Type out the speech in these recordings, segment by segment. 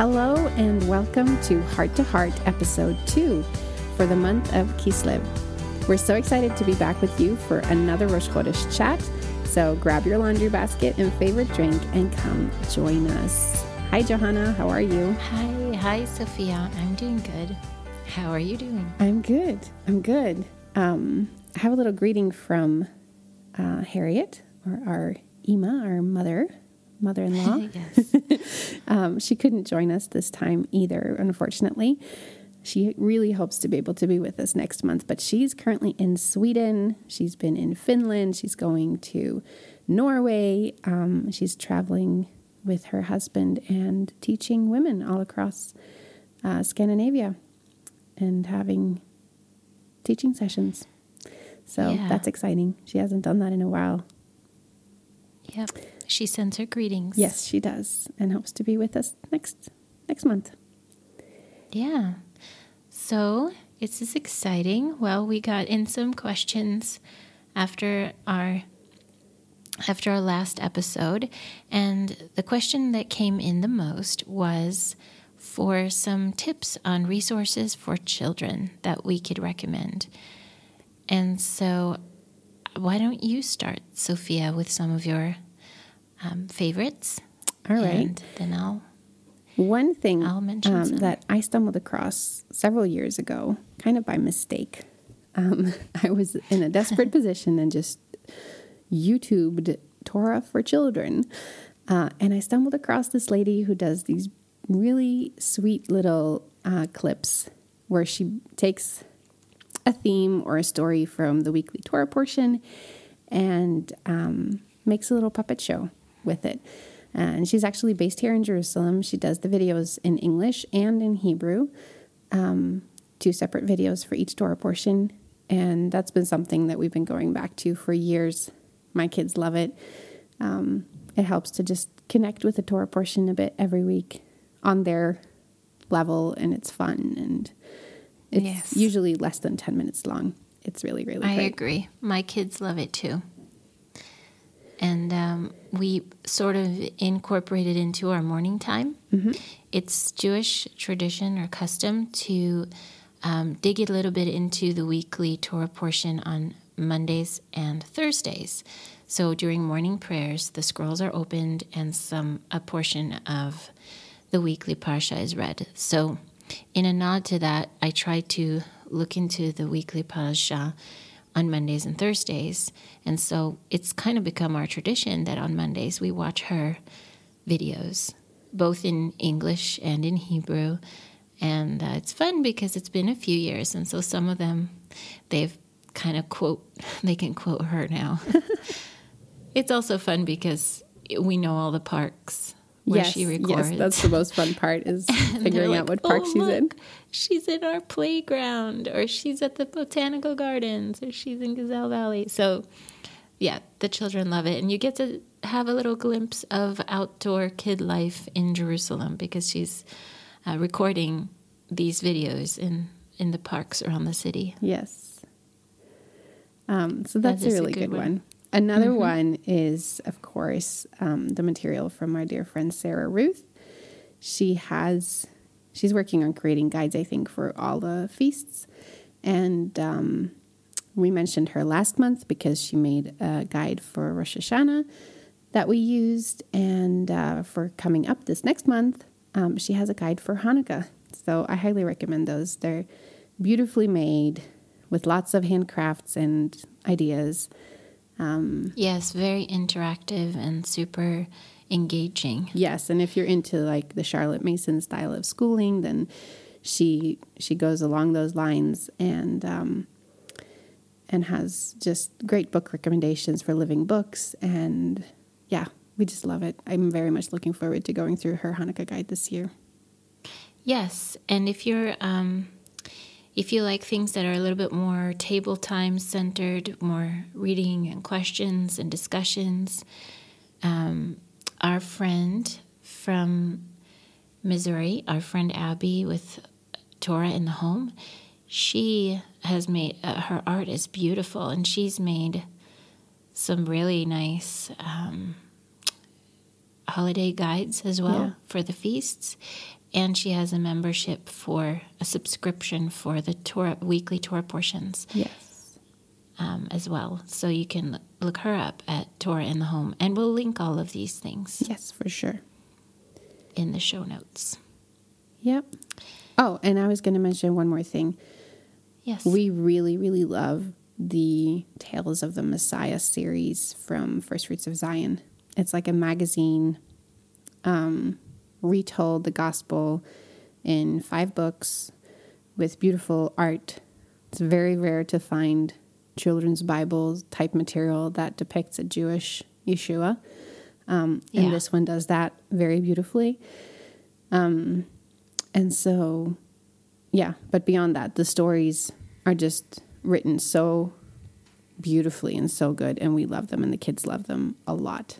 Hello and welcome to Heart to Heart episode 2 for the month of Kislev. We're so excited to be back with you for another Rosh Chodesh chat. So grab your laundry basket and favorite drink and come join us. Hi, Johanna. How are you? Hi, hi, Sophia. I'm doing good. How are you doing? I'm good. I'm good. Um, I have a little greeting from uh, Harriet, or our Ima, our mother, mother-in-law. yes. um, she couldn't join us this time either, unfortunately. She really hopes to be able to be with us next month, but she's currently in Sweden. She's been in Finland. She's going to Norway. Um, she's traveling with her husband and teaching women all across uh, Scandinavia and having teaching sessions. So Yeah. that's exciting. She hasn't done that in a while. Yep. She sends her greetings. Yes, she does, and hopes to be with us next next month. Yeah. So this is exciting. Well, we got in some questions after our after our last episode, and the question that came in the most was for some tips on resources for children that we could recommend. And so, why don't you start, Sophia, with some of your um, favorites? All right. And then I'll One thing I'll mention um, that I stumbled across several years ago, kind of by mistake. Um, I was in a desperate position and just YouTubed Torah for children. Uh, and I stumbled across this lady who does these really sweet little uh, clips where she takes a theme or a story from the weekly Torah portion and um, makes a little puppet show with it. And she's actually based here in Jerusalem. She does the videos in English and in Hebrew, um, two separate videos for each Torah portion. And that's been something that we've been going back to for years. My kids love it. Um, it helps to just connect with the Torah portion a bit every week on their level, and it's fun. And it's Yes. usually less than 10 minutes long. It's really, really I great. agree. My kids love it too. And um, we sort of incorporated into our morning time. It's Jewish tradition or custom to um, dig a little bit into the weekly Torah portion on Mondays and Thursdays. So during morning prayers, the scrolls are opened and some a portion of the weekly parsha is read. So, in a nod to that, I try to look into the weekly parsha on Mondays and Thursdays. And so it's kind of become our tradition that on Mondays we watch her videos, both in English and in Hebrew. And uh, it's fun because it's been a few years. And so some of them, they've kind of quote, they can quote her now. it's also fun because we know all the parks where yes, she records. yes, that's the most fun part is figuring like, out what park "Oh, she's in. She's in our playground, or she's at the botanical gardens, or she's in Gazelle Valley. So, yeah, the children love it, and you get to have a little glimpse of outdoor kid life in Jerusalem because she's uh, recording these videos in in the parks around the city. Yes. Um, so That that's a is a really good good, one. Mm-hmm. Another one is, of course, um, the material from our dear friend Sarah Ruth. She has, she's working on creating guides, I think, for all the feasts. And um, we mentioned her last month because she made a guide for Rosh Hashanah that we used. And uh, for coming up this next month, um, she has a guide for Hanukkah. So I highly recommend those. They're beautifully made with lots of handcrafts and ideas. Um, Yes, very interactive and super engaging. yes, and if you're into like the Charlotte Mason style of schooling, then she she goes along those lines and um, and has just great book recommendations for living books and yeah, we just love it. I'm very much looking forward to going through her Hanukkah guide this year. Yes, and if you're um, if you like things that are a little bit more table time centered, more reading and questions and discussions, um, our friend from Missouri, our friend Abby with Torah in the Home, she has made uh, her art is beautiful, and she's made some really nice um, holiday guides as well Yeah. for the feasts. and she has a membership for a subscription for the Torah weekly Torah portions Yes. Um, as well. So you can look her up at Torah in the Home, and we'll link all of these things Yes, for sure. in the show notes. Yep. Oh, and I was going to mention one more thing. Yes, We really, really love the Tales of the Messiah series from First Fruits of Zion. It's like a magazine um, retold the gospel in five books with beautiful art. It's very rare to find children's Bible type material that depicts a Jewish Yeshua. Um, and Yeah. this one does that very beautifully. Um, and so yeah, but beyond that, the stories are just written so beautifully and so good, and we love them, and the kids love them a lot.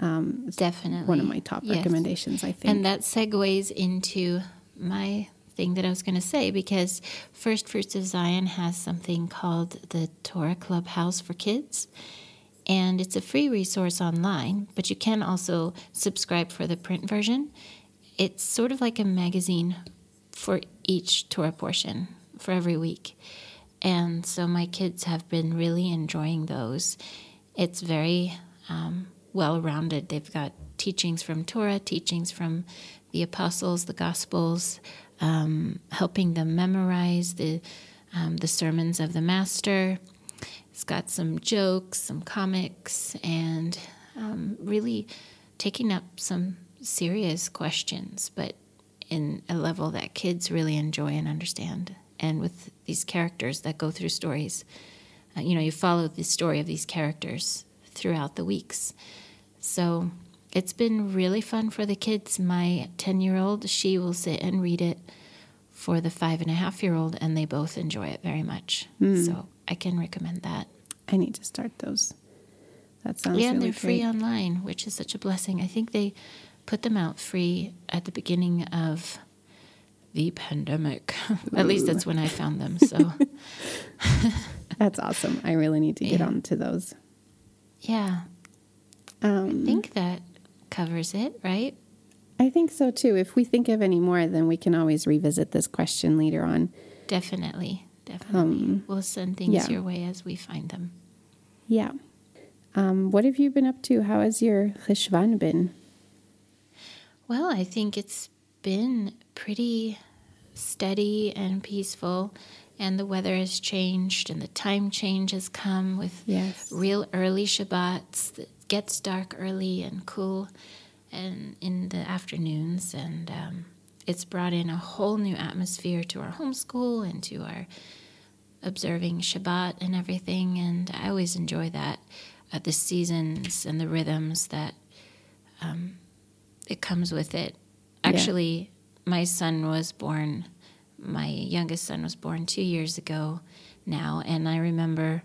definitely One of my top Yes. recommendations, I think. And that segues into my thing that I was going to say because First Fruits of Zion has something called the Torah Clubhouse for Kids. And it's a free resource online, but you can also subscribe for the print version. It's sort of like a magazine for each Torah portion for every week. And so my kids have been really enjoying those. It's very um, well rounded. They've got teachings from Torah, teachings from the apostles, the gospels, um, helping them memorize the, um, the sermons of the master. It's got some jokes, some comics, and um, really taking up some serious questions, but in a level that kids really enjoy and understand. And with these characters that go through stories, uh, you know, you follow the story of these characters throughout the weeks. So it's been really fun for the kids. My 10 year old, she will sit and read it for the five and a half year old, and they both enjoy it very much. So I can recommend that. I need to start those. That sounds yeah, and really they're free great. online, which is such a blessing. I think they put them out free at the beginning of the pandemic. at least that's when I found them. So, That's awesome. I really need to get Yeah. onto those. yeah, Um, I think that covers it, right? I think so too. If we think of any more, then we can always revisit this question later on. Definitely. Definitely. we'll send things Um, yeah. your way as we find them. Yeah. Um, what have you been up to? How has your Cheshvan been? Well, I think it's been pretty steady and peaceful, and the weather has changed, and the time change has come with Yes. real early Shabbats. Gets dark early and cool, and in the afternoons, and um, it's brought in a whole new atmosphere to our homeschool and to our observing Shabbat and everything. And I always enjoy that, uh, the seasons and the rhythms that um, it comes with it. Yeah. Actually, my son was born, my youngest son was born two years ago now, and I remember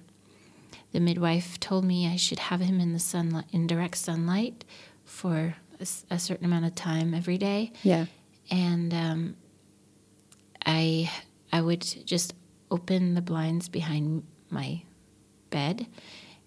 the midwife told me I should have him in the sunlight, in direct sunlight, for a certain amount of time every day Yeah. and um, I I would just open the blinds behind my bed,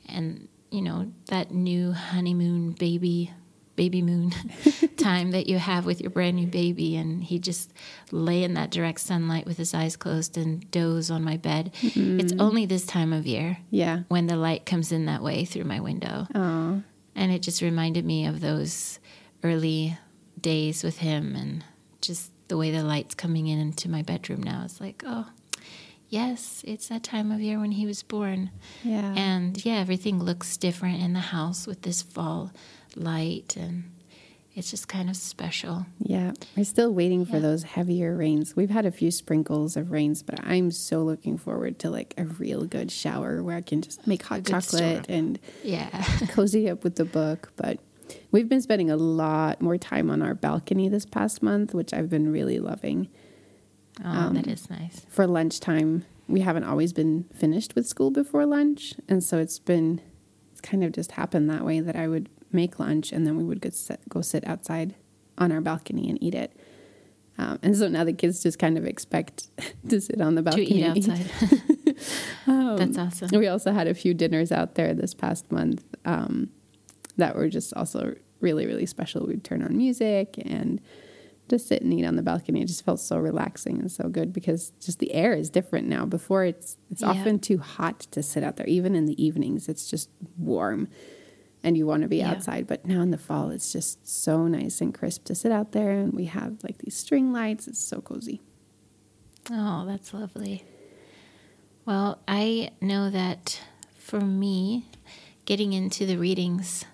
and you know that new honeymoon baby baby moon time that you have with your brand new baby and he just lay in that direct sunlight with his eyes closed and doze on my bed mm-hmm. it's only this time of year Yeah. when the light comes in that way through my window Oh, and it just reminded me of those early days with him and just the way the light's coming in into my bedroom now. It's like, oh, yes, it's that time of year when he was born. yeah. And yeah, everything looks different in the house with this fall light and it's just kind of special. Yeah, we're still waiting for Yeah. those heavier rains. We've had a few sprinkles of rains, but I'm so looking forward to like a real good shower where I can just make hot chocolate storm. and Yeah. cozy up with the book. But we've been spending a lot more time on our balcony this past month, which I've been really loving. Oh, Um, that is nice. For lunchtime, we haven't always been finished with school before lunch, and so it's been it's kind of just happened that way that I would make lunch and then we would go sit, go sit outside on our balcony and eat it. Um, and so now the kids just kind of expect to sit on the balcony. To eat outside. Um, That's awesome. We also had a few dinners out there this past month um, that were just also really, really special. We'd turn on music and just sit and eat on the balcony. It just felt so relaxing and so good because just the air is different now. Before it's it's Yeah. often too hot to sit out there. Even in the evenings, it's just warm and you want to be Yeah. outside. But now in the fall, it's just so nice and crisp to sit out there. And we have like these string lights. It's so cozy. Oh, that's lovely. Well, I know that for me, getting into the readings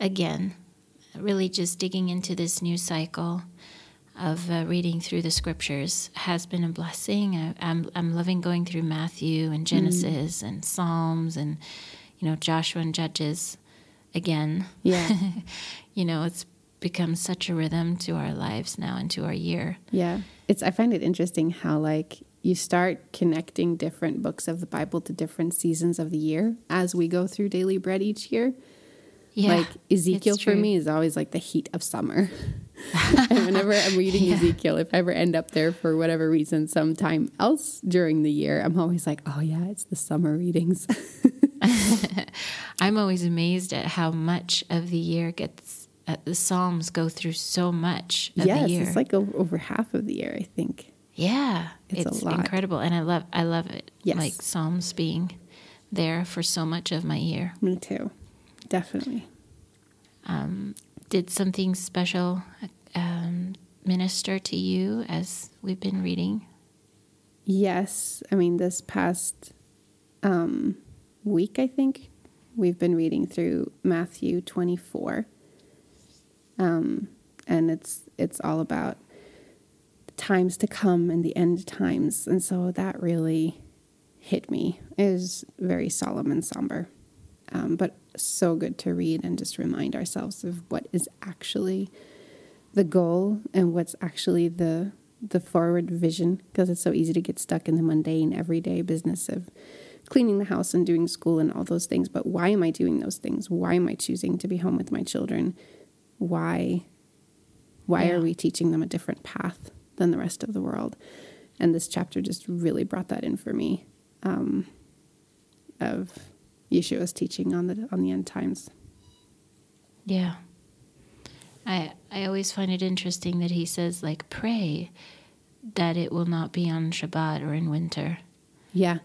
again, really just digging into this new cycle of uh, reading through the scriptures has been a blessing. I, I'm I'm loving going through Matthew and Genesis and Psalms and you know Joshua and Judges again. Yeah. you know, it's become such a rhythm to our lives now and to our year. Yeah. It's I find it interesting how like you start connecting different books of the Bible to different seasons of the year as we go through daily bread each year. Yeah, like Ezekiel for me is always like the heat of summer. and whenever I'm reading Ezekiel, if I ever end up there for whatever reason sometime else during the year, I'm always like, oh yeah, it's the summer readings. I'm always amazed at how much of the year gets. Uh, the Psalms go through so much of yes, the year. it's like o- over half of the year, I think. yeah, It's it's, incredible, and I love. I love it. Yes. like Psalms being there for so much of my year. Me too. Definitely. Um, did something special um, minister to you as we've been reading? Yes. I mean, this past um, week, I think, we've been reading through Matthew 24. Um, and it's it's all about the times to come and the end times. And so that really hit me. It was very solemn and somber, um, but so good to read and just remind ourselves of what is actually the goal and what's actually the the forward vision because it's so easy to get stuck in the mundane everyday business of cleaning the house and doing school and all those things but why am i doing those things why am i choosing to be home with my children why why Yeah. are we teaching them a different path than the rest of the world and this chapter just really brought that in for me um, of yeshua's teaching on the on the end times Yeah. I I always find it interesting that he says like pray that it will not be on Shabbat or in winter. yeah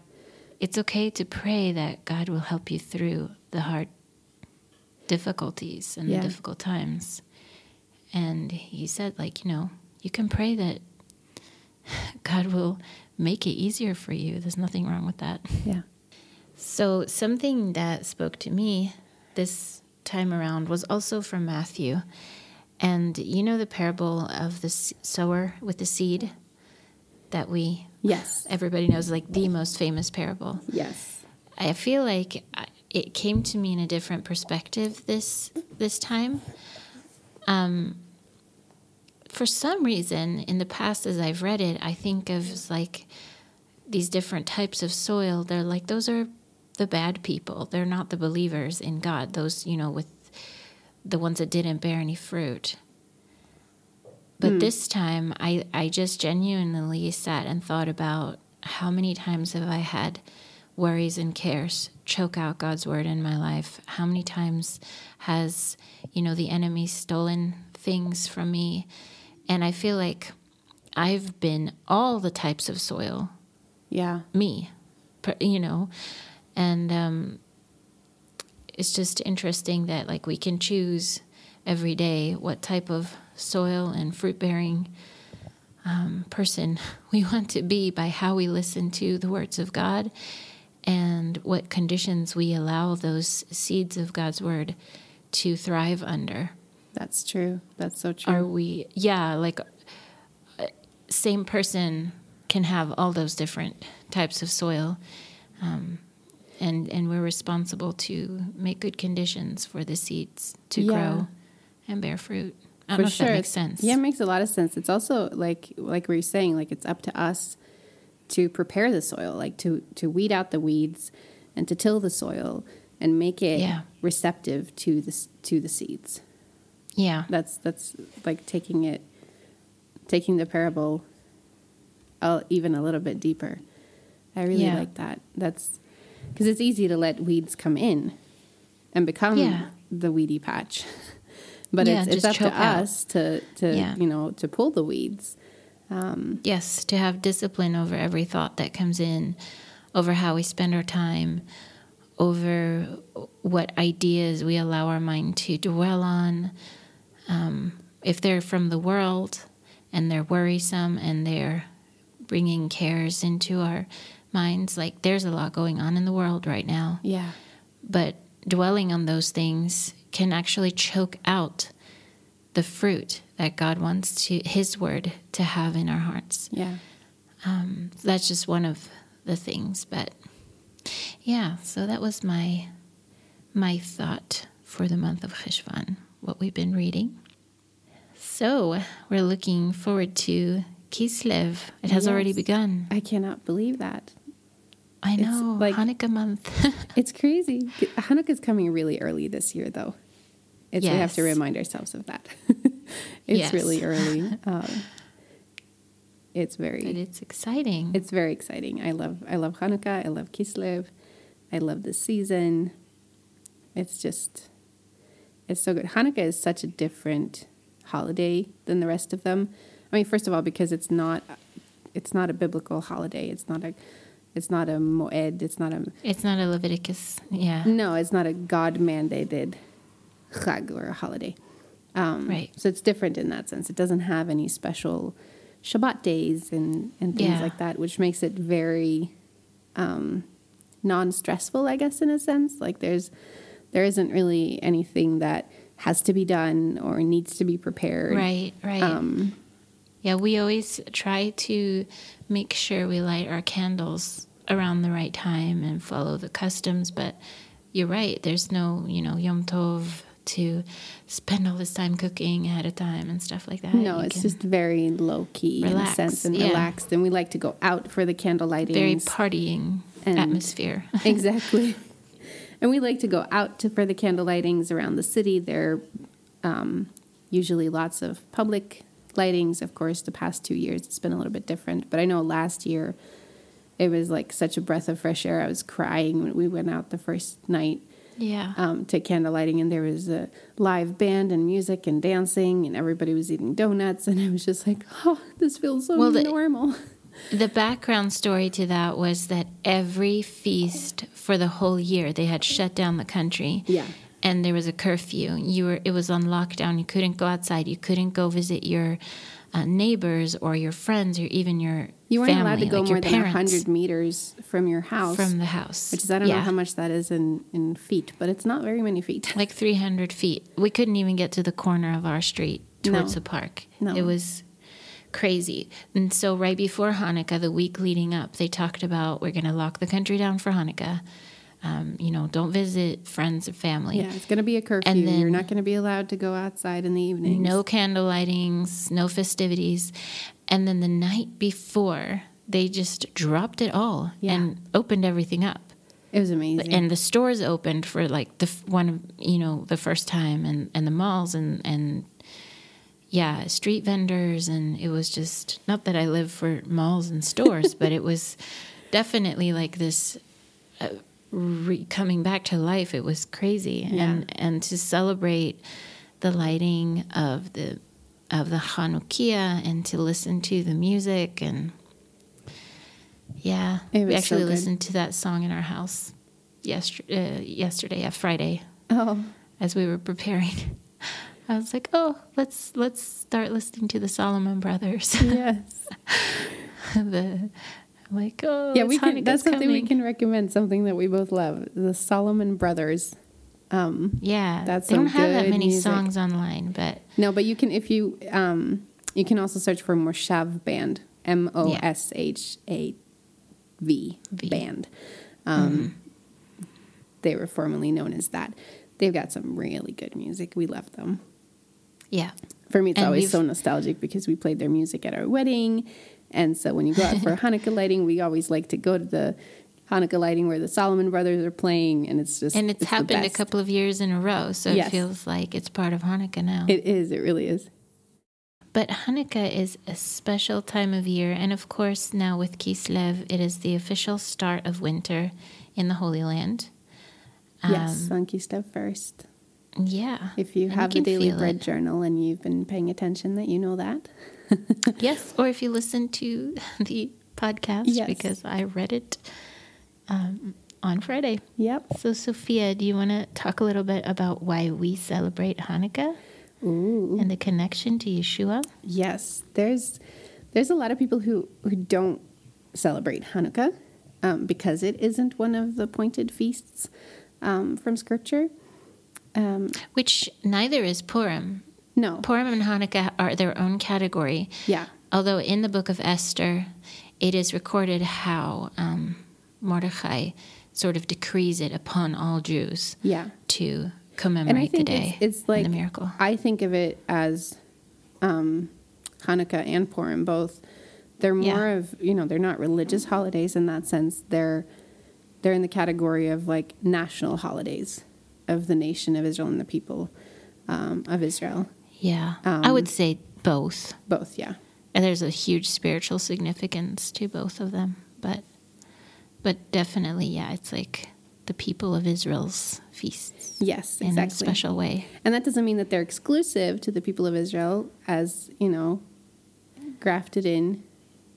It's okay to pray that God will help you through the hard difficulties and Yeah. the difficult times. And he said like, you know, you can pray that God will make it easier for you. There's nothing wrong with that. yeah So, something that spoke to me this time around was also from Matthew. And you know the parable of the sower with the seed that we, yes everybody knows, like the most famous parable. yes I feel like it came to me in a different perspective this this time. Um, for some reason, in the past, as I've read it, I think of like these different types of soil. They're like those are the bad people. They're not the believers in God. Those you know with the ones that didn't bear any fruit. But this time, I, I just genuinely sat and thought about how many times have I had worries and cares choke out God's word in my life? How many times has, you know, the enemy stolen things from me? And I feel like I've been all the types of soil yeah me, you know, and um, it's just interesting that like we can choose every day what type of soil and fruit bearing um, person we want to be by how we listen to the words of God and what conditions we allow those seeds of God's word to thrive under. That's true. That's so true. Are we, yeah, like uh, same person can have all those different types of soil. Um, and, and we're responsible to make good conditions for the seeds to Yeah. grow and bear fruit. I don't if that makes sense. Yeah, it makes a lot of sense. It's also like like we were saying, like it's up to us to prepare the soil, like to to weed out the weeds and to till the soil and make it Yeah. receptive to the to the seeds. Yeah. That's that's like taking it taking the parable uh, even a little bit deeper. I really Yeah. like that. That's because it's easy to let weeds come in and become Yeah. the weedy patch. but Yeah, it's, it's up to out. us to to Yeah. you know to pull the weeds. Yes, to have discipline over every thought that comes in, over how we spend our time, over what ideas we allow our mind to dwell on. Um, if they're from the world and they're worrisome and they're bringing cares into our minds, like there's a lot going on in the world right now. Yeah, But dwelling on those things can actually choke out the fruit that God wants to His Word to have in our hearts. yeah, Um, that's just one of the things, but yeah. So that was my my thought for the month of Cheshvan. What we've been reading. So we're looking forward to Kislev. It has already begun. I cannot believe that. I It's know like- Hanukkah month. It's crazy. Hanukkah is coming really early this year, though. It's, We have to remind ourselves of that. it's Yes. really early. Um, it's but very, it's exciting. it's very exciting. I love, I love Hanukkah. I love Kislev. I love the season. It's just, it's so good. Hanukkah is such a different holiday than the rest of them. I mean, first of all, because it's not, it's not a biblical holiday. It's not a, it's not a moed. It's not a it's not a Leviticus. Yeah. no, it's not a God mandated chag or a holiday. Um, Right. So it's different in that sense. It doesn't have any special Shabbat days and, and things Yeah. like that, which makes it very um, non stressful, I guess, in a sense. Like there's there isn't really anything that has to be done or needs to be prepared. Right, right. Um, yeah, we always try to make sure we light our candles around the right time and follow the customs. But you're right, there's no, you know, Yom Tov to spend all this time cooking ahead of time and stuff like that. no, You it's just very low key in a sense and yeah. relaxed. And we like to go out for the candle lighting. very partying and- atmosphere. exactly. And we like to go out to, for the candle lightings around the city. There are um, usually lots of public lightings. Of course, the past two years it's been a little bit different. But I know last year it was like such a breath of fresh air. I was crying when we went out the first night yeah. um, to candle lighting, and there was a live band and music and dancing, and everybody was eating donuts, and it was just like, oh, this feels so Well, the- normal. The background story to that was that every feast for the whole year they had shut down the country. Yeah. And there was a curfew. You were it was on lockdown. You couldn't go outside. You couldn't go visit your uh, neighbors or your friends or even your You weren't allowed to go like more than 100 meters from your house. from the house. Which is, I don't know how much that is in, in feet, but it's not very many feet. like 300 feet. We couldn't even get to the corner of our street towards No. the park. No. It was crazy. And so, right before Hanukkah, the week leading up, they talked about we're going to lock the country down for Hanukkah. Um, you know, don't visit friends or family. Yeah, it's going to be a curfew. And You're not going to be allowed to go outside in the evening. No candle lightings, no festivities. And then the night before, they just dropped it all Yeah. and opened everything up. It was amazing. and the stores opened for like the one of you know the first time and and the malls and and yeah street vendors and it was just not that i live for malls and stores but it was definitely like this uh, re- coming back to life it was crazy Yeah. and and to celebrate the lighting of the of the Hanukkah and to listen to the music and yeah, we so actually good. listened to that song in our house yesterday, uh, yesterday, uh, Friday, oh, as we were preparing. I was like, "Oh, let's let's start listening to the Solomon Brothers." yes. the I'm like, "Oh, yeah, we can. That's something we can recommend. Something that we both love. The Solomon Brothers. Um, Yeah, That's they don't have that many music. songs online, but no, but you can if you um, you can also search for Moshav Band. M O S H A V Band. Um, They were formerly known as that. They've got some really good music. We love them. yeah, For me, it's And always so nostalgic because we played their music at our wedding. And so when you go out for Hanukkah lighting, we always like to go to the Hanukkah lighting where the Solomon brothers are playing. And it's just, and it's, the happened a couple of years in a row, so Yes. it feels like it's part of Hanukkah now. It is, it really is. But Hanukkah is a special time of year, and of course, now with Kislev, it is the official start of winter in the Holy Land. yes, Um, on Kislev first. Yeah. If you have the can Daily Bread it. journal and you've been paying attention, that you know that. Yes, or if you listen to the podcast, Yes. because I read it um, on Friday. Yep. So, Sophia, do you want to talk a little bit about why we celebrate Hanukkah Ooh. and the connection to Yeshua? Yes, there's there's a lot of people who who don't celebrate Hanukkah um, because it isn't one of the appointed feasts um, from Scripture. Um, Which neither is Purim. No, Purim and Hanukkah are their own category. yeah, Although in the book of Esther, it is recorded how um, Mordecai sort of decrees it upon all Jews yeah. to And I commemorate the think day. it's, it's like and the miracle. I think of it as um, Hanukkah and Purim both. They're Yeah. more of you know they're not religious holidays in that sense. They're they're in the category of like national holidays of the nation of Israel and the people um, of Israel. Yeah, I Um, would say both. Both, yeah. And there's a huge spiritual significance to both of them, but but definitely, yeah, it's like the people of Israel's feasts Yes, in a exactly. special way. And that doesn't mean that they're exclusive to the people of Israel as, you know, grafted in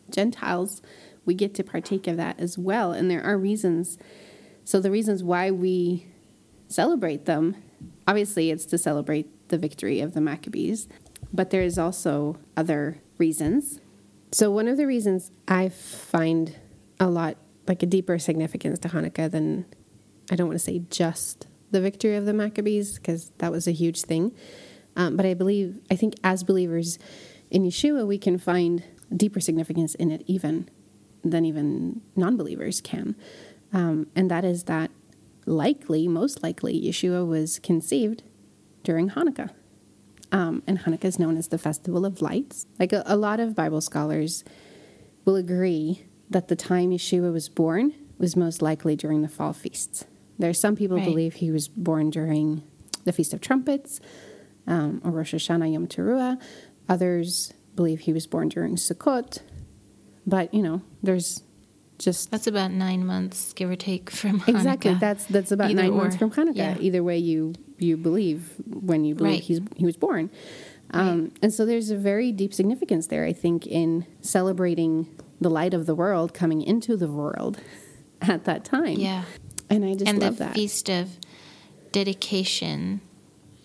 Gentiles. We get to partake of that as well. And there are reasons. So the reasons why we celebrate them, obviously it's to celebrate the victory of the Maccabees, but there is also other reasons. So one of the reasons I find a lot like a deeper significance to Hanukkah than I don't want to say just the victory of the Maccabees because that was a huge thing. Um, but I believe, I think as believers in Yeshua, we can find deeper significance in it even than even non believers can. Um, and that is that likely, most likely, Yeshua was conceived during Hanukkah. Um, and Hanukkah is known as the Festival of Lights. Like a, a lot of Bible scholars will agree that the time Yeshua was born was most likely during the fall feasts. There are some people Right. believe he was born during the Feast of Trumpets um, or Rosh Hashanah Yom Teruah. Others believe he was born during Sukkot. But, you know, there's just That's about nine months, give or take, from exactly Hanukkah. that's that's about Either nine or. months from Hanukkah. Yeah. Either way, you you believe when you believe Right. he's he was born, um, and so there's a very deep significance there. I think in celebrating the light of the world coming into the world at that time. Yeah. and I just and love the that. feast of dedication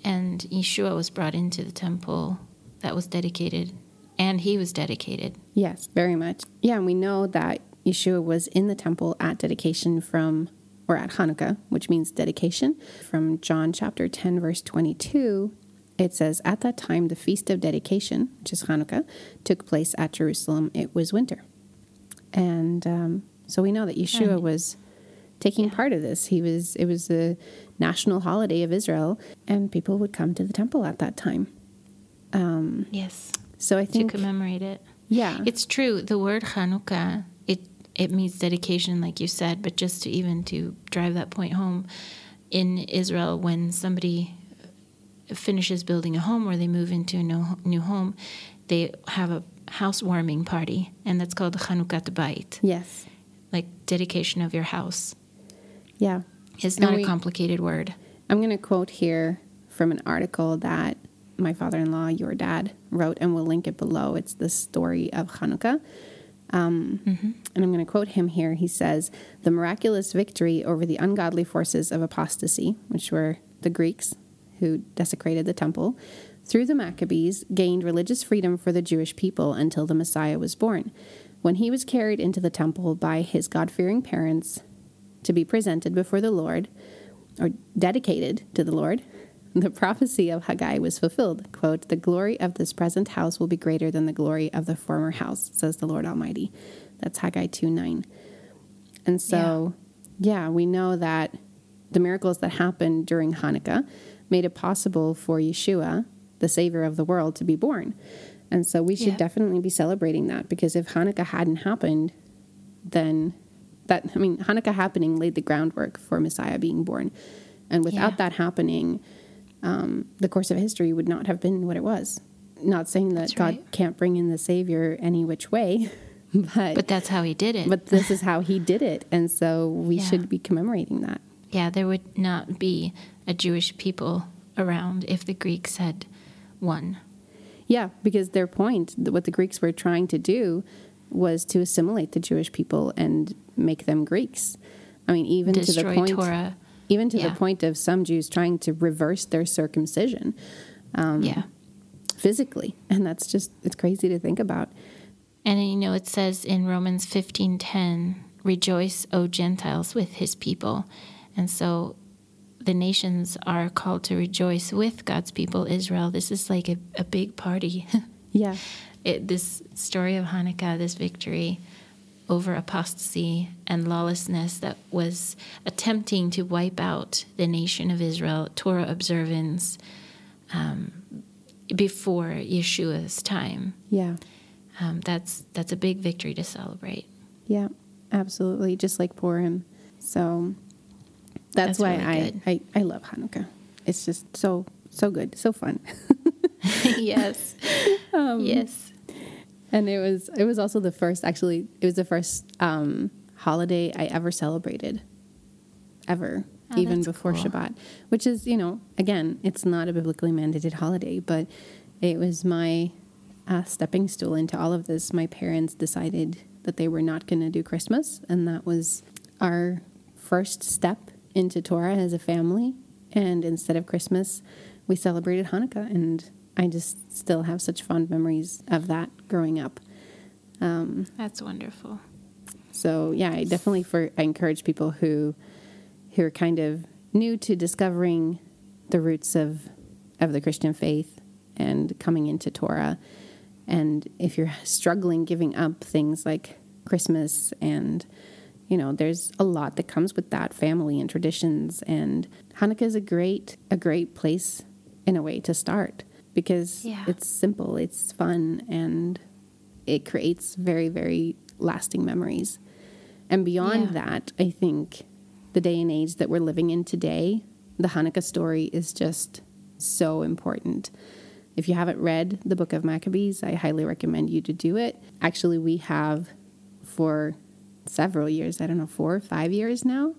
and yeshua was brought into the temple that was dedicated and he was dedicated Yes, very much. Yeah, and we know that Yeshua was in the temple at dedication from, or at Hanukkah, which means dedication. From John chapter 10, verse 22, it says, At that time, the feast of dedication, which is Hanukkah, took place at Jerusalem. It was winter. And um, so we know that Yeshua And- was taking part of this. He was, it was a national holiday of Israel, and people would come to the temple at that time. yes So I think to commemorate it yeah. it's true the word hanukkah it means dedication like you said but just to even to drive that point home in israel when somebody finishes building a home or they move into a no, new home they have a housewarming party and that's called Chanukah Bayit yes. like dedication of your house Yeah. It's not we- a complicated word. I'm going to quote here from an article that my father in law, your dad, wrote, and we'll link it below. It's the story of Hanukkah. Um, And I'm going to quote him here. He says, The miraculous victory over the ungodly forces of apostasy, which were the Greeks who desecrated the temple, through the Maccabees, gained religious freedom for the Jewish people until the Messiah was born. When he was carried into the temple by his God fearing parents to be presented before the Lord, or dedicated to the Lord, the prophecy of Haggai was fulfilled. Quote, The glory of this present house will be greater than the glory of the former house, says the Lord Almighty. That's Haggai 2 9. And so, yeah. we know that the miracles that happened during Hanukkah made it possible for Yeshua, the Savior of the world, to be born. And so we should Yeah. definitely be celebrating that because if Hanukkah hadn't happened, then that, I mean, Hanukkah happening laid the groundwork for Messiah being born. And without Yeah. that happening, um, the course of history would not have been what it was. Not saying that God can't bring in the Savior any which way, but But that's how he did it. but this is how He did it, and so we Yeah. should be commemorating that. yeah, there would not be a Jewish people around if the Greeks had won. Yeah, because their point, what the Greeks were trying to do, was to assimilate the Jewish people and make them Greeks. I mean, even Destroy to the point, Torah. Even to Yeah. the point of some Jews trying to reverse their circumcision um, yeah. physically, and that's just it's crazy to think about. And you know, it says in Romans 15:10, "Rejoice, O Gentiles, with his people." And so the nations are called to rejoice with God's people, Israel. This is like a, a big party. Yeah, it, this story of Hanukkah, this victory over apostasy and lawlessness that was attempting to wipe out the nation of Israel, Torah observance, um, before Yeshua's time. yeah, Um, that's that's a big victory to celebrate. yeah, absolutely. Just like Purim. So that's, That's why really I. I I love Hanukkah. It's just so so good, so fun. yes, Um, yes, And it was it was also the first actually it was the first um, holiday I ever celebrated, ever Oh, even before cool. Shabbat, which is you know again it's not a biblically mandated holiday, but it was my uh, stepping stool into all of this. My parents decided that they were not going to do Christmas, and that was our first step into Torah as a family. And instead of Christmas, we celebrated Hanukkah, and I just still have such fond memories of that growing up. Um, that's wonderful. So yeah, I definitely for I encourage people who who are kind of new to discovering the roots of of the Christian faith and coming into Torah. And if you're struggling giving up things like Christmas and you know, there's a lot that comes with that family and traditions and Hanukkah is a great a great place in a way to start because Yeah. it's simple, it's fun and it creates very very lasting memories. And beyond Yeah. that, I think the day and age that we're living in today, the Hanukkah story is just so important. If you haven't read the book of Maccabees, I highly recommend you to do it. Actually, we have for several years, I don't know, four or five years now.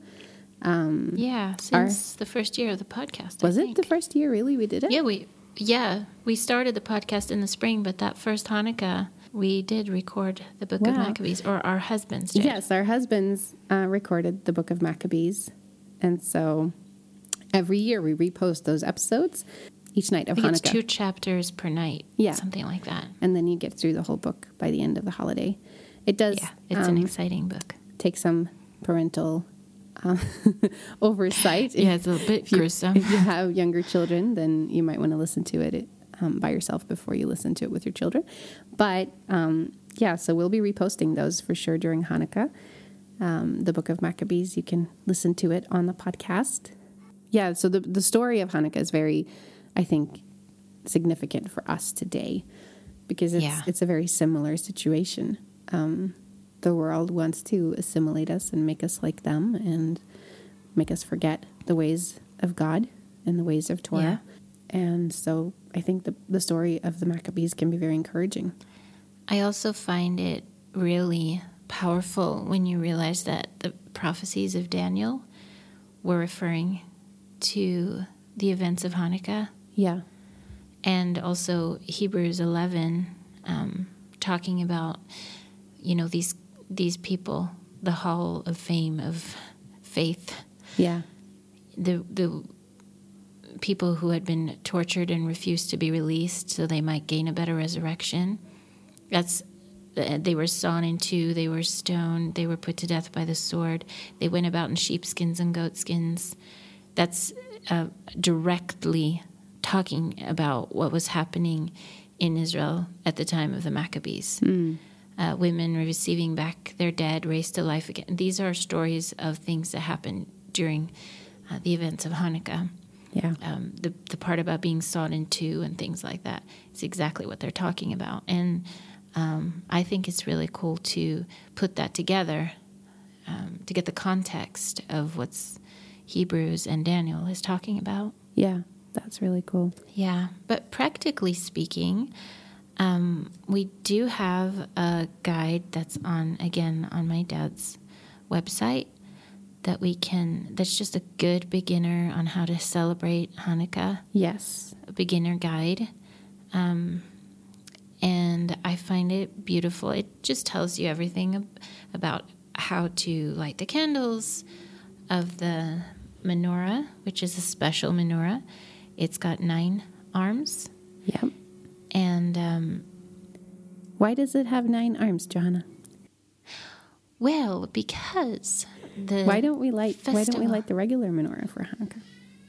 Um, Yeah, since the first year of the podcast. Was it the first year really we did it? Yeah, we yeah we started the podcast in the spring, but that first Hanukkah we did record the Book of Maccabees, or our husbands did. Yes, our husbands uh, recorded the book of Maccabees. And so every year we repost those episodes each night I of it's Hanukkah. two chapters per night. Yeah. something like that. and then you get through the whole book by the end of the holiday. It does Yeah, it's an um, exciting book. take some parental um, oversight. Yeah, it's a bit if you, gruesome. If you have younger children, then you might want to listen to it um, by yourself before you listen to it with your children. But um, yeah, so we'll be reposting those for sure during Hanukkah. Um, the Book of Maccabees, you can listen to it on the podcast. Yeah, so the the story of Hanukkah is very, I think, significant for us today because it's Yeah. it's a very similar situation. Um, the world wants to assimilate us and make us like them and make us forget the ways of God and the ways of Torah. And so I think the, the story of the Maccabees can be very encouraging. I also find it really powerful when you realize that the prophecies of Daniel were referring to the events of Hanukkah. Yeah. and also Hebrews 11 um, talking about you know these these people the hall of fame of faith. Yeah. the the people who had been tortured and refused to be released so they might gain a better resurrection. That's uh, they were sawn in two they were stoned they were put to death by the sword. They went about in sheepskins and goatskins. That's uh, directly talking about what was happening in Israel at the time of the Maccabees. Uh, women receiving back their dead, raised to life again. These are stories of things that happened during uh, the events of Hanukkah. Yeah. Um, the the part about being sawed in two and things like that is exactly what they're talking about, and um, I think it's really cool to put that together um, to get the context of what's Hebrews and Daniel is talking about. Yeah. That's really cool. Yeah, but practically speaking, um, we do have a guide that's on again on my dad's website that we can, that's just a good beginner on how to celebrate Hanukkah, Yes. a beginner guide. Um, and I find it beautiful. It just tells you everything ab- about how to light the candles of the menorah, which is a special menorah. It's got nine arms, Yep. And um, Why does it have nine arms, Johanna? well, because the Why don't we light why don't we festival. light the regular menorah for Hanukkah?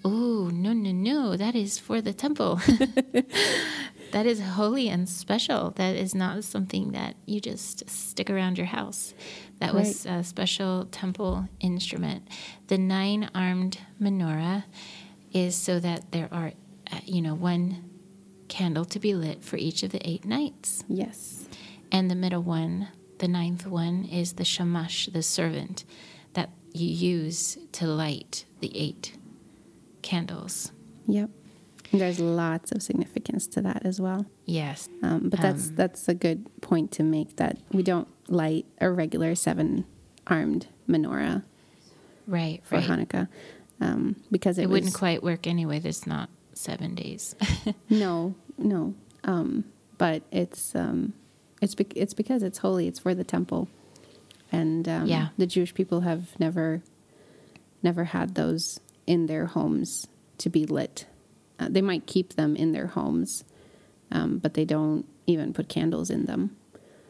Oh, no, no, no. That is for the temple. that is holy and special. That is not something that you just stick around your house. That was a special temple instrument. The nine armed menorah is so that there are, uh, you know, one candle to be lit for each of the eight nights. Yes. And the middle one, the ninth one, is the shamash, the servant that you use to light the eight candles. Yep. There's lots of significance to that as well. Yes. Um, but that's Um, that's a good point to make that we don't light a regular seven armed menorah Right, for right. Hanukkah um, because it, It was, wouldn't quite work anyway. There's not seven days. No, no. Um, but it's um, it's bec it's because it's holy. It's for the temple, and um, Yeah. the Jewish people have never never had those in their homes to be lit. Uh, they might keep them in their homes, um, but they don't even put candles in them.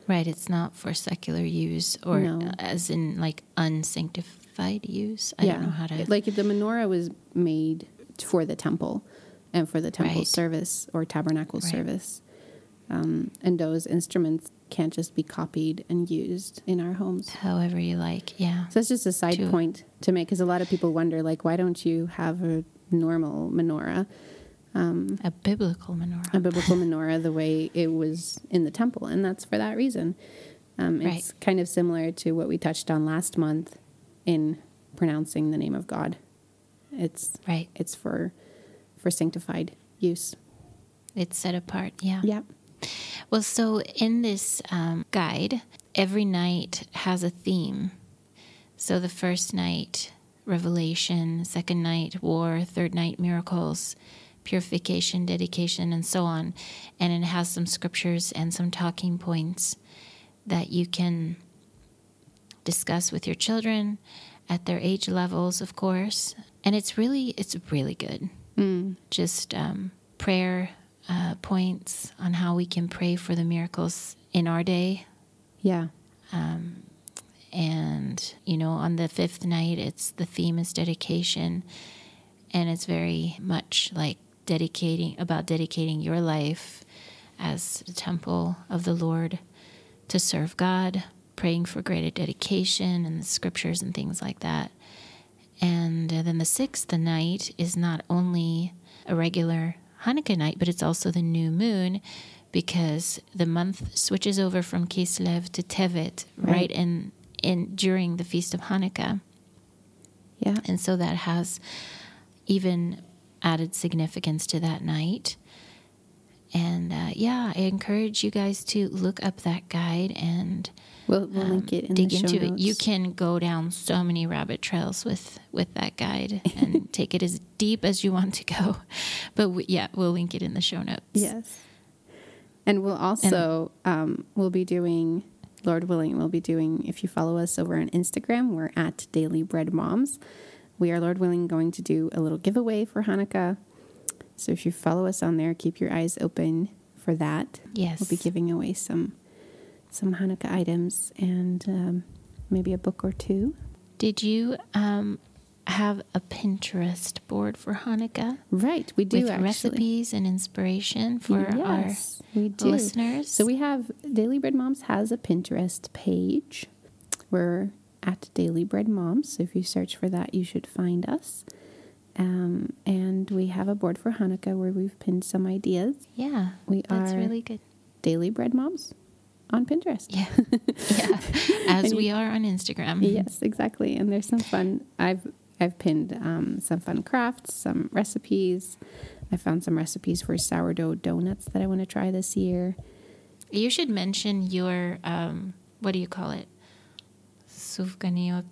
right. It's not for secular use or No. uh, as in like unsanctified use. I don't know how to. like the menorah was made for the temple and for the temple Right. service or tabernacle Right. service um, and those instruments can't just be copied and used in our homes however you like. Yeah. so it's just a side point to make because a lot of people wonder like why don't you have a normal menorah A biblical menorah. a biblical menorah the way it was in the temple, and that's for that reason. Um, it's kind of similar to what we touched on last month in pronouncing the name of God. It's Right. It's for for sanctified use. It's set apart. Yeah. Yeah. Well, so in this um, guide, every night has a theme. So the first night, revelation, second night, war, third night, miracles, purification, dedication, and so on. And it has some scriptures and some talking points that you can discuss with your children at their age levels, of course. And it's really, it's really good just um, prayer uh, points on how we can pray for the miracles in our day. Yeah. And, you know, on the fifth night, it's the theme is dedication. And it's very much like dedicating, about dedicating your life as the temple of the Lord to serve God, praying for greater dedication and the scriptures and things like that. And uh, then the sixth night is not only a regular Hanukkah night, but it's also the new moon because the month switches over from Kislev to Tevet right, Right. in, in during the feast of Hanukkah. Yeah. And so that has even added significance to that night. And uh, yeah, I encourage you guys to look up that guide and We'll, we'll um, link it in dig the show into it. You can go down so many rabbit trails with with that guide and take it as deep as you want to go. But we, yeah, we'll link it in the show notes. Yes. And we'll also um, we'll be doing, Lord willing, we'll be doing. If you follow us over on Instagram, we're at Daily Bread Moms. We are, Lord willing, going to do a little giveaway for Hanukkah. So if you follow us on there, keep your eyes open for that. Yes. We'll be giving away some some Hanukkah items and um, maybe a book or two. Did you um, have a Pinterest board for Hanukkah Right, we do with actually. recipes and inspiration for yes, we our do. listeners? So we have Daily Bread Moms has a Pinterest page. We're at Daily Bread Moms. So if you search for that, you should find us. Um, and we have a board for Hanukkah where we've pinned some ideas. yeah, We that's are really good. Daily Bread Moms on Pinterest. Yeah, yeah. As we are on Instagram. Yes, exactly. And there's some fun. I've I've pinned um, some fun crafts, some recipes. I found some recipes for sourdough donuts that I want to try this year. You should mention your um, what do you call it? Sufganiot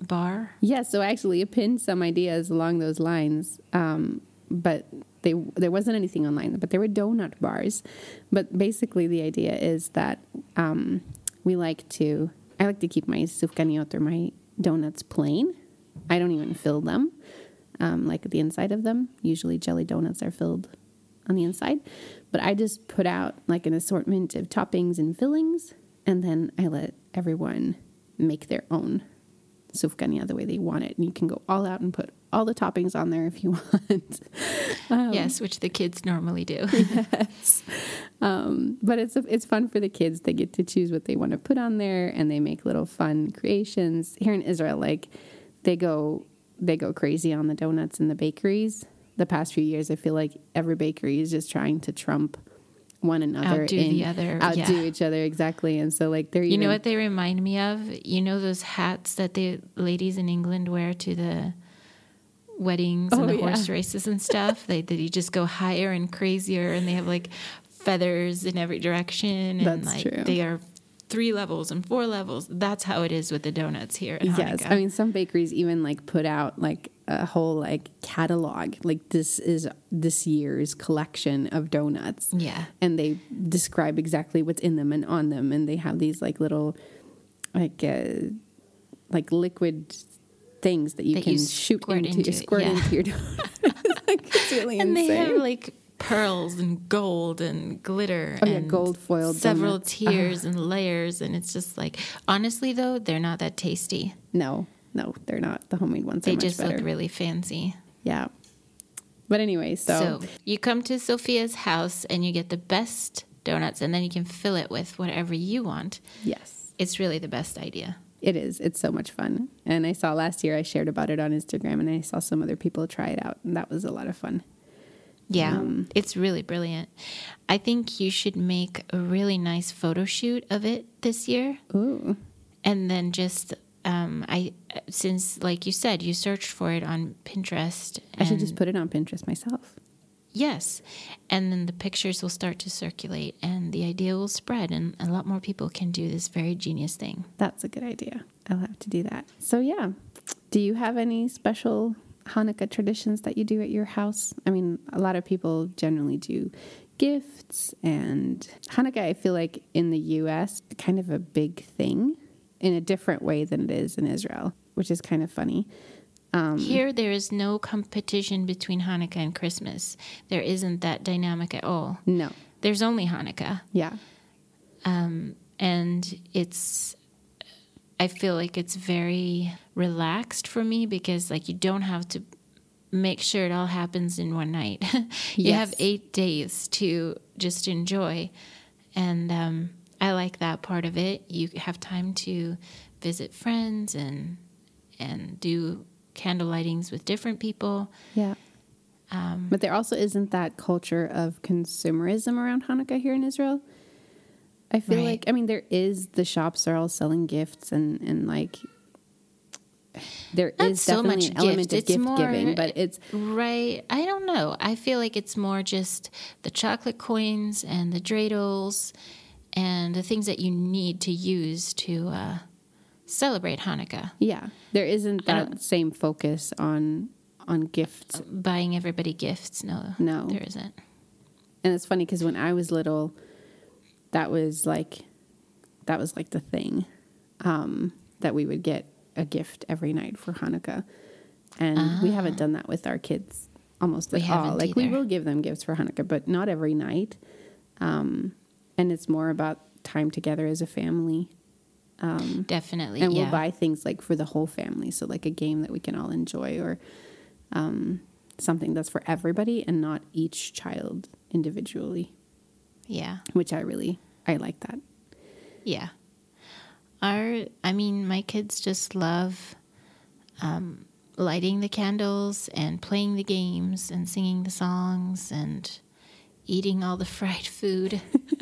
bar? Yeah, so I actually pinned some ideas along those lines, um, but they there wasn't anything online. But there were donut bars. But basically, the idea is that um, we like to. I like to keep my sufganiot or my donuts plain. I don't even fill them, um, like the inside of them. Usually, jelly donuts are filled on the inside, but I just put out like an assortment of toppings and fillings, and then I let everyone make their own sufgania the way they want it. And you can go all out and put all the toppings on there if you want. um, yes, which the kids normally do. yes. Um, but it's it's fun for the kids. They get to choose what they want to put on there, and they make little fun creations. Here in Israel, like they go they go crazy on the donuts in the bakeries. The past few years, I feel like every bakery is just trying to trump one another Outdo in- the other, outdo yeah. each other exactly. And so, like they're You know what they remind me of? You know those hats that the ladies in England wear to the weddings Oh, and the yeah. horse races and stuff? they you just go higher and crazier, and they have like feathers in every direction, and That's like true. they are three levels and four levels. That's how it is with the donuts here. Yes, Hanukkah. I mean some bakeries even like put out like a whole like catalog. Like this is this year's collection of donuts. yeah, and they describe exactly what's in them and on them and they have these like little like uh, like liquid things that you That can you shoot squirt into, into squirt yeah. into your donut. it's really and insane. they have like pearls and gold and glitter. Oh, yeah, and gold foiled several donuts. Uh-huh. tiers and layers, and it's just like honestly though they're not that tasty. no, no, they're not. The homemade ones They just look really fancy. yeah. But anyway, so, So you come to Sophia's house and you get the best donuts, and then you can fill it with whatever you want. yes. It's really the best idea. It is. It's so much fun. And I saw last year I shared about it on Instagram and I saw some other people try it out and that was a lot of fun. Yeah, Um, it's really brilliant. I think you should make a really nice photo shoot of it this year, Ooh. and then just um, I since like you said you searched for it on Pinterest. I should just put it on Pinterest myself. Yes. And then the pictures will start to circulate and the idea will spread, and a lot more people can do this very genius thing. That's a good idea. I'll have to do that. So, yeah. Do you have any special Hanukkah traditions that you do at your house? I mean, a lot of people generally do gifts, and Hanukkah, I feel like in the US, kind of a big thing in a different way than it is in Israel, which is kind of funny. Um, Here, there is no competition between Hanukkah and Christmas. There isn't that dynamic at all. No. There's only Hanukkah. Yeah. Um, and it's, I feel like it's very relaxed for me because, like, you don't have to make sure it all happens in one night. you have eight days to just enjoy. And um, I like that part of it. You have time to visit friends and and do candle lightings with different people. Yeah. Um, But there also isn't that culture of consumerism around Hanukkah here in Israel. I feel Right. like I mean there is the shops are all selling gifts and and like there is Not so definitely much an element gift. of It's gift more- giving, but it's Right. I don't know. I feel like it's more just the chocolate coins and the dreidels and the things that you need to use to uh, celebrate Hanukkah. yeah, there isn't that same focus on on gifts. Buying everybody gifts. No. No. There isn't. And it's funny because when I was little, that was like that was like the thing um, that we would get a gift every night for Hanukkah, and we haven't done that with our kids almost We at all. Like we will give them gifts for Hanukkah, but not every night. Um, and it's more about time together as a family, Definitely. and yeah. we'll buy things like for the whole family. So like a game that we can all enjoy, or um, something that's for everybody and not each child individually yeah. which I really I like that. Yeah. Our, I mean, my kids just love um, lighting the candles and playing the games and singing the songs and eating all the fried food.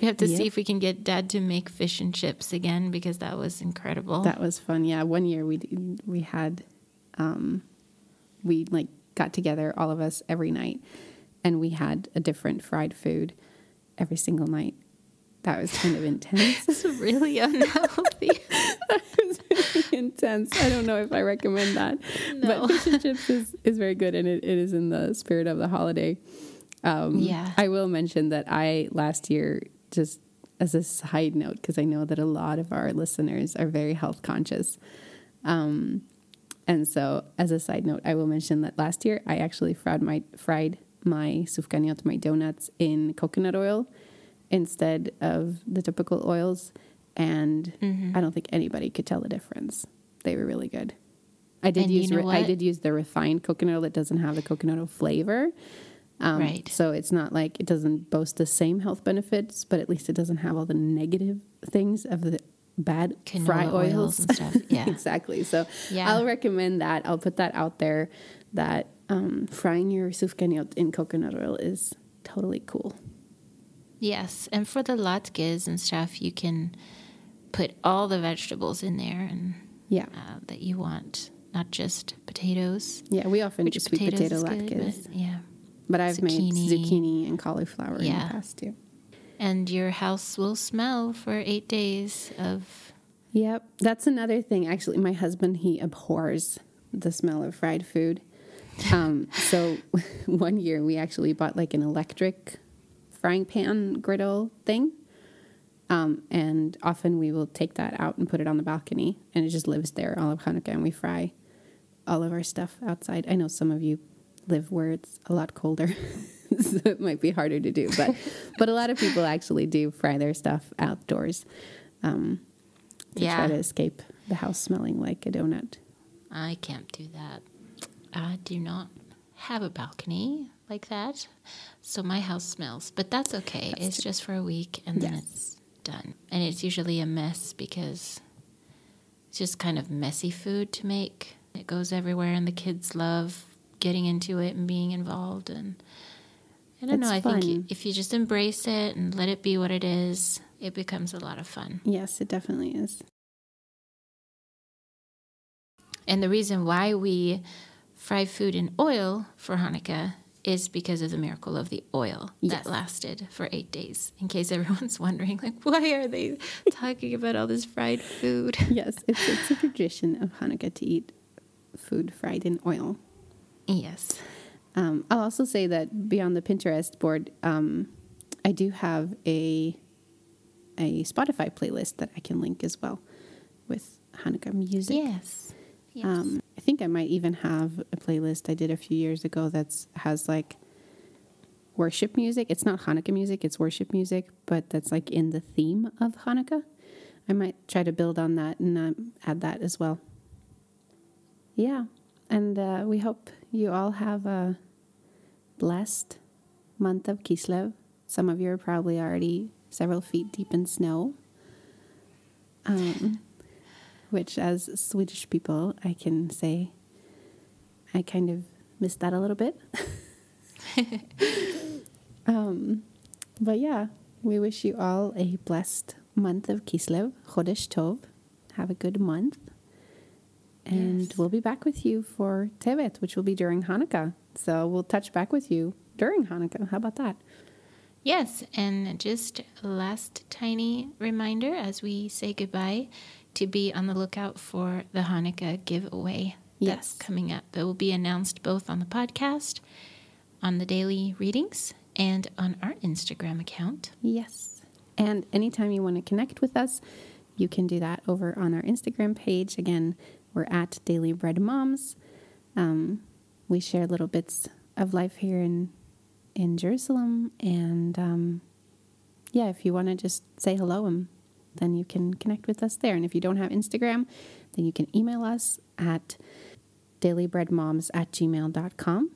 we have to see if we can get dad to make fish and chips again because that was incredible. That was fun. Yeah, one year we we had um we like got together all of us every night and we had a different fried food every single night. That was kind of intense. It's really unhealthy. it was really intense. I don't know if I recommend that. No. But fish and chips is, is very good and it, it is in the spirit of the holiday. Um, Yeah. I will mention that I last year, just as a side note, because I know that a lot of our listeners are very health conscious. Um, and so, as a side note, I will mention that last year I actually fried my fried my sufganiot, my donuts, in coconut oil instead of the typical oils, and Mm-hmm. I don't think anybody could tell the difference. They were really good. I did And you use know re- I did use the refined coconut oil that doesn't have the coconut oil flavor. Um, Right. So it's not like it doesn't boast the same health benefits, but at least it doesn't have all the negative things of the bad Canola fry oils oils and stuff, yeah. exactly. So Yeah. I'll recommend that. I'll put that out there. That um, frying your sufganiot in coconut oil is totally cool. Yes, and for the latkes and stuff, you can put all the vegetables in there and Yeah. uh, that you want, not just potatoes. Yeah, we often do sweet potato good, latkes. but yeah. But I've zucchini. made zucchini and cauliflower in the past too. And your house will smell for eight days of. Yep, that's another thing. Actually, my husband he abhors the smell of fried food. Um, so one year we actually bought like an electric frying pan griddle thing, um, and often we will take that out and put it on the balcony, and it just lives there all of Hanukkah, and we fry all of our stuff outside. I know some of you live where it's a lot colder, so it might be harder to do, but but a lot of people actually do fry their stuff outdoors. Um, to Yeah. try to escape the house smelling like a donut. I can't do that. I do not have a balcony like that, so my house smells. But that's okay. it's just for a week, and then it's done. And it's usually a mess because it's just kind of messy food to make. It goes everywhere, and the kids love getting into it and being involved. And I don't It's know. I think if you just embrace it and let it be what it is, it becomes a lot of fun. Yes, it definitely is. And the reason why we fry food in oil for Hanukkah is because of the miracle of the oil Yes. that lasted for eight days. In case everyone's wondering, like, why are they talking about all this fried food? Yes, it's, it's a tradition of Hanukkah to eat food fried in oil. Yes. Um, I'll also say that beyond the Pinterest board, um, I do have a a Spotify playlist that I can link as well with Hanukkah music. Yes. Yes. Um, I think I might even have a playlist I did a few years ago that's has like worship music. It's not Hanukkah music; it's worship music, but that's like in the theme of Hanukkah. I might try to build on that and um, add that as well. Yeah, and uh, we hope you all have a blessed month of Kislev. Some of you are probably already several feet deep in snow. Um, which as Swedish people, I can say I kind of missed that a little bit. um, but yeah, we wish you all a blessed month of Kislev, Chodesh Tov. Have a good month. And Yes. we'll be back with you for Tevet, which will be during Hanukkah. So we'll touch back with you during Hanukkah. How about that? Yes, and just a last tiny reminder as we say goodbye to be on the lookout for the Hanukkah giveaway that's Yes. coming up. It will be announced both on the podcast, on the daily readings, and on our Instagram account. Yes. And anytime you want to connect with us, you can do that over on our Instagram page. Again, we're at Daily Bread Moms. Um, we share little bits of life here in in Jerusalem, and um, yeah, if you want to just say hello, and then you can connect with us there. And if you don't have Instagram, then you can email us at dailybreadmoms at gmail.com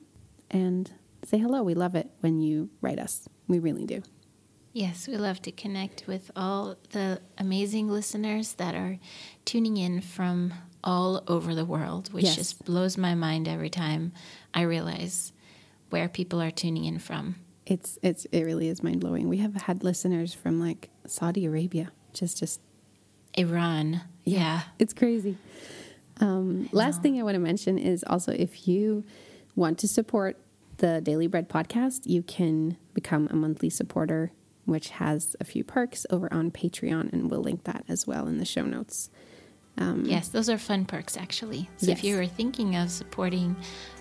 and say hello. We love it when you write us. We really do. Yes, we love to connect with all the amazing listeners that are tuning in from all over the world, which Yes. just blows my mind every time I realize where people are tuning in from. It's it's it really is mind blowing. We have had listeners from like Saudi Arabia. Just just Iran. Yeah. it's crazy. Um, last thing I want to mention is also if you want to support the Daily Bread podcast, you can become a monthly supporter, which has a few perks over on Patreon, and we'll link that as well in the show notes. Um, Yes, those are fun perks actually. So if you are thinking of supporting,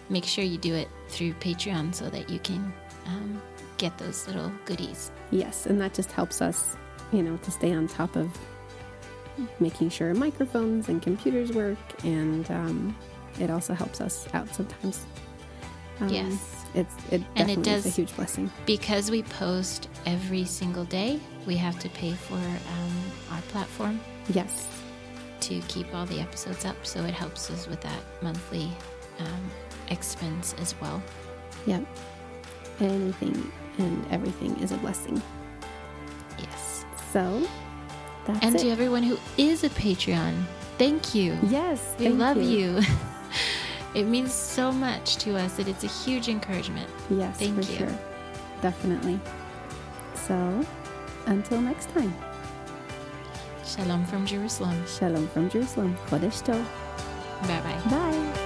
make sure you do it through Patreon so that you can um, get those little goodies. Yes, and that just helps us, you know, to stay on top of making sure microphones and computers work, and um, it also helps us out sometimes. Um, Yes. it's it And definitely it is a huge blessing. Because we post every single day, we have to pay for um, our platform Yes, to keep all the episodes up. So it helps us with that monthly um, expense as well. yep. Anything and everything is a blessing. Yes. So that's And it. to everyone who is a Patreon, thank you. yes, We love you. it means so much to us that it's a huge encouragement. Yes, Thank you. sure, definitely. So until next time, Shalom from Jerusalem. shalom from Jerusalem. Chodesh Tov. Bye bye. Bye.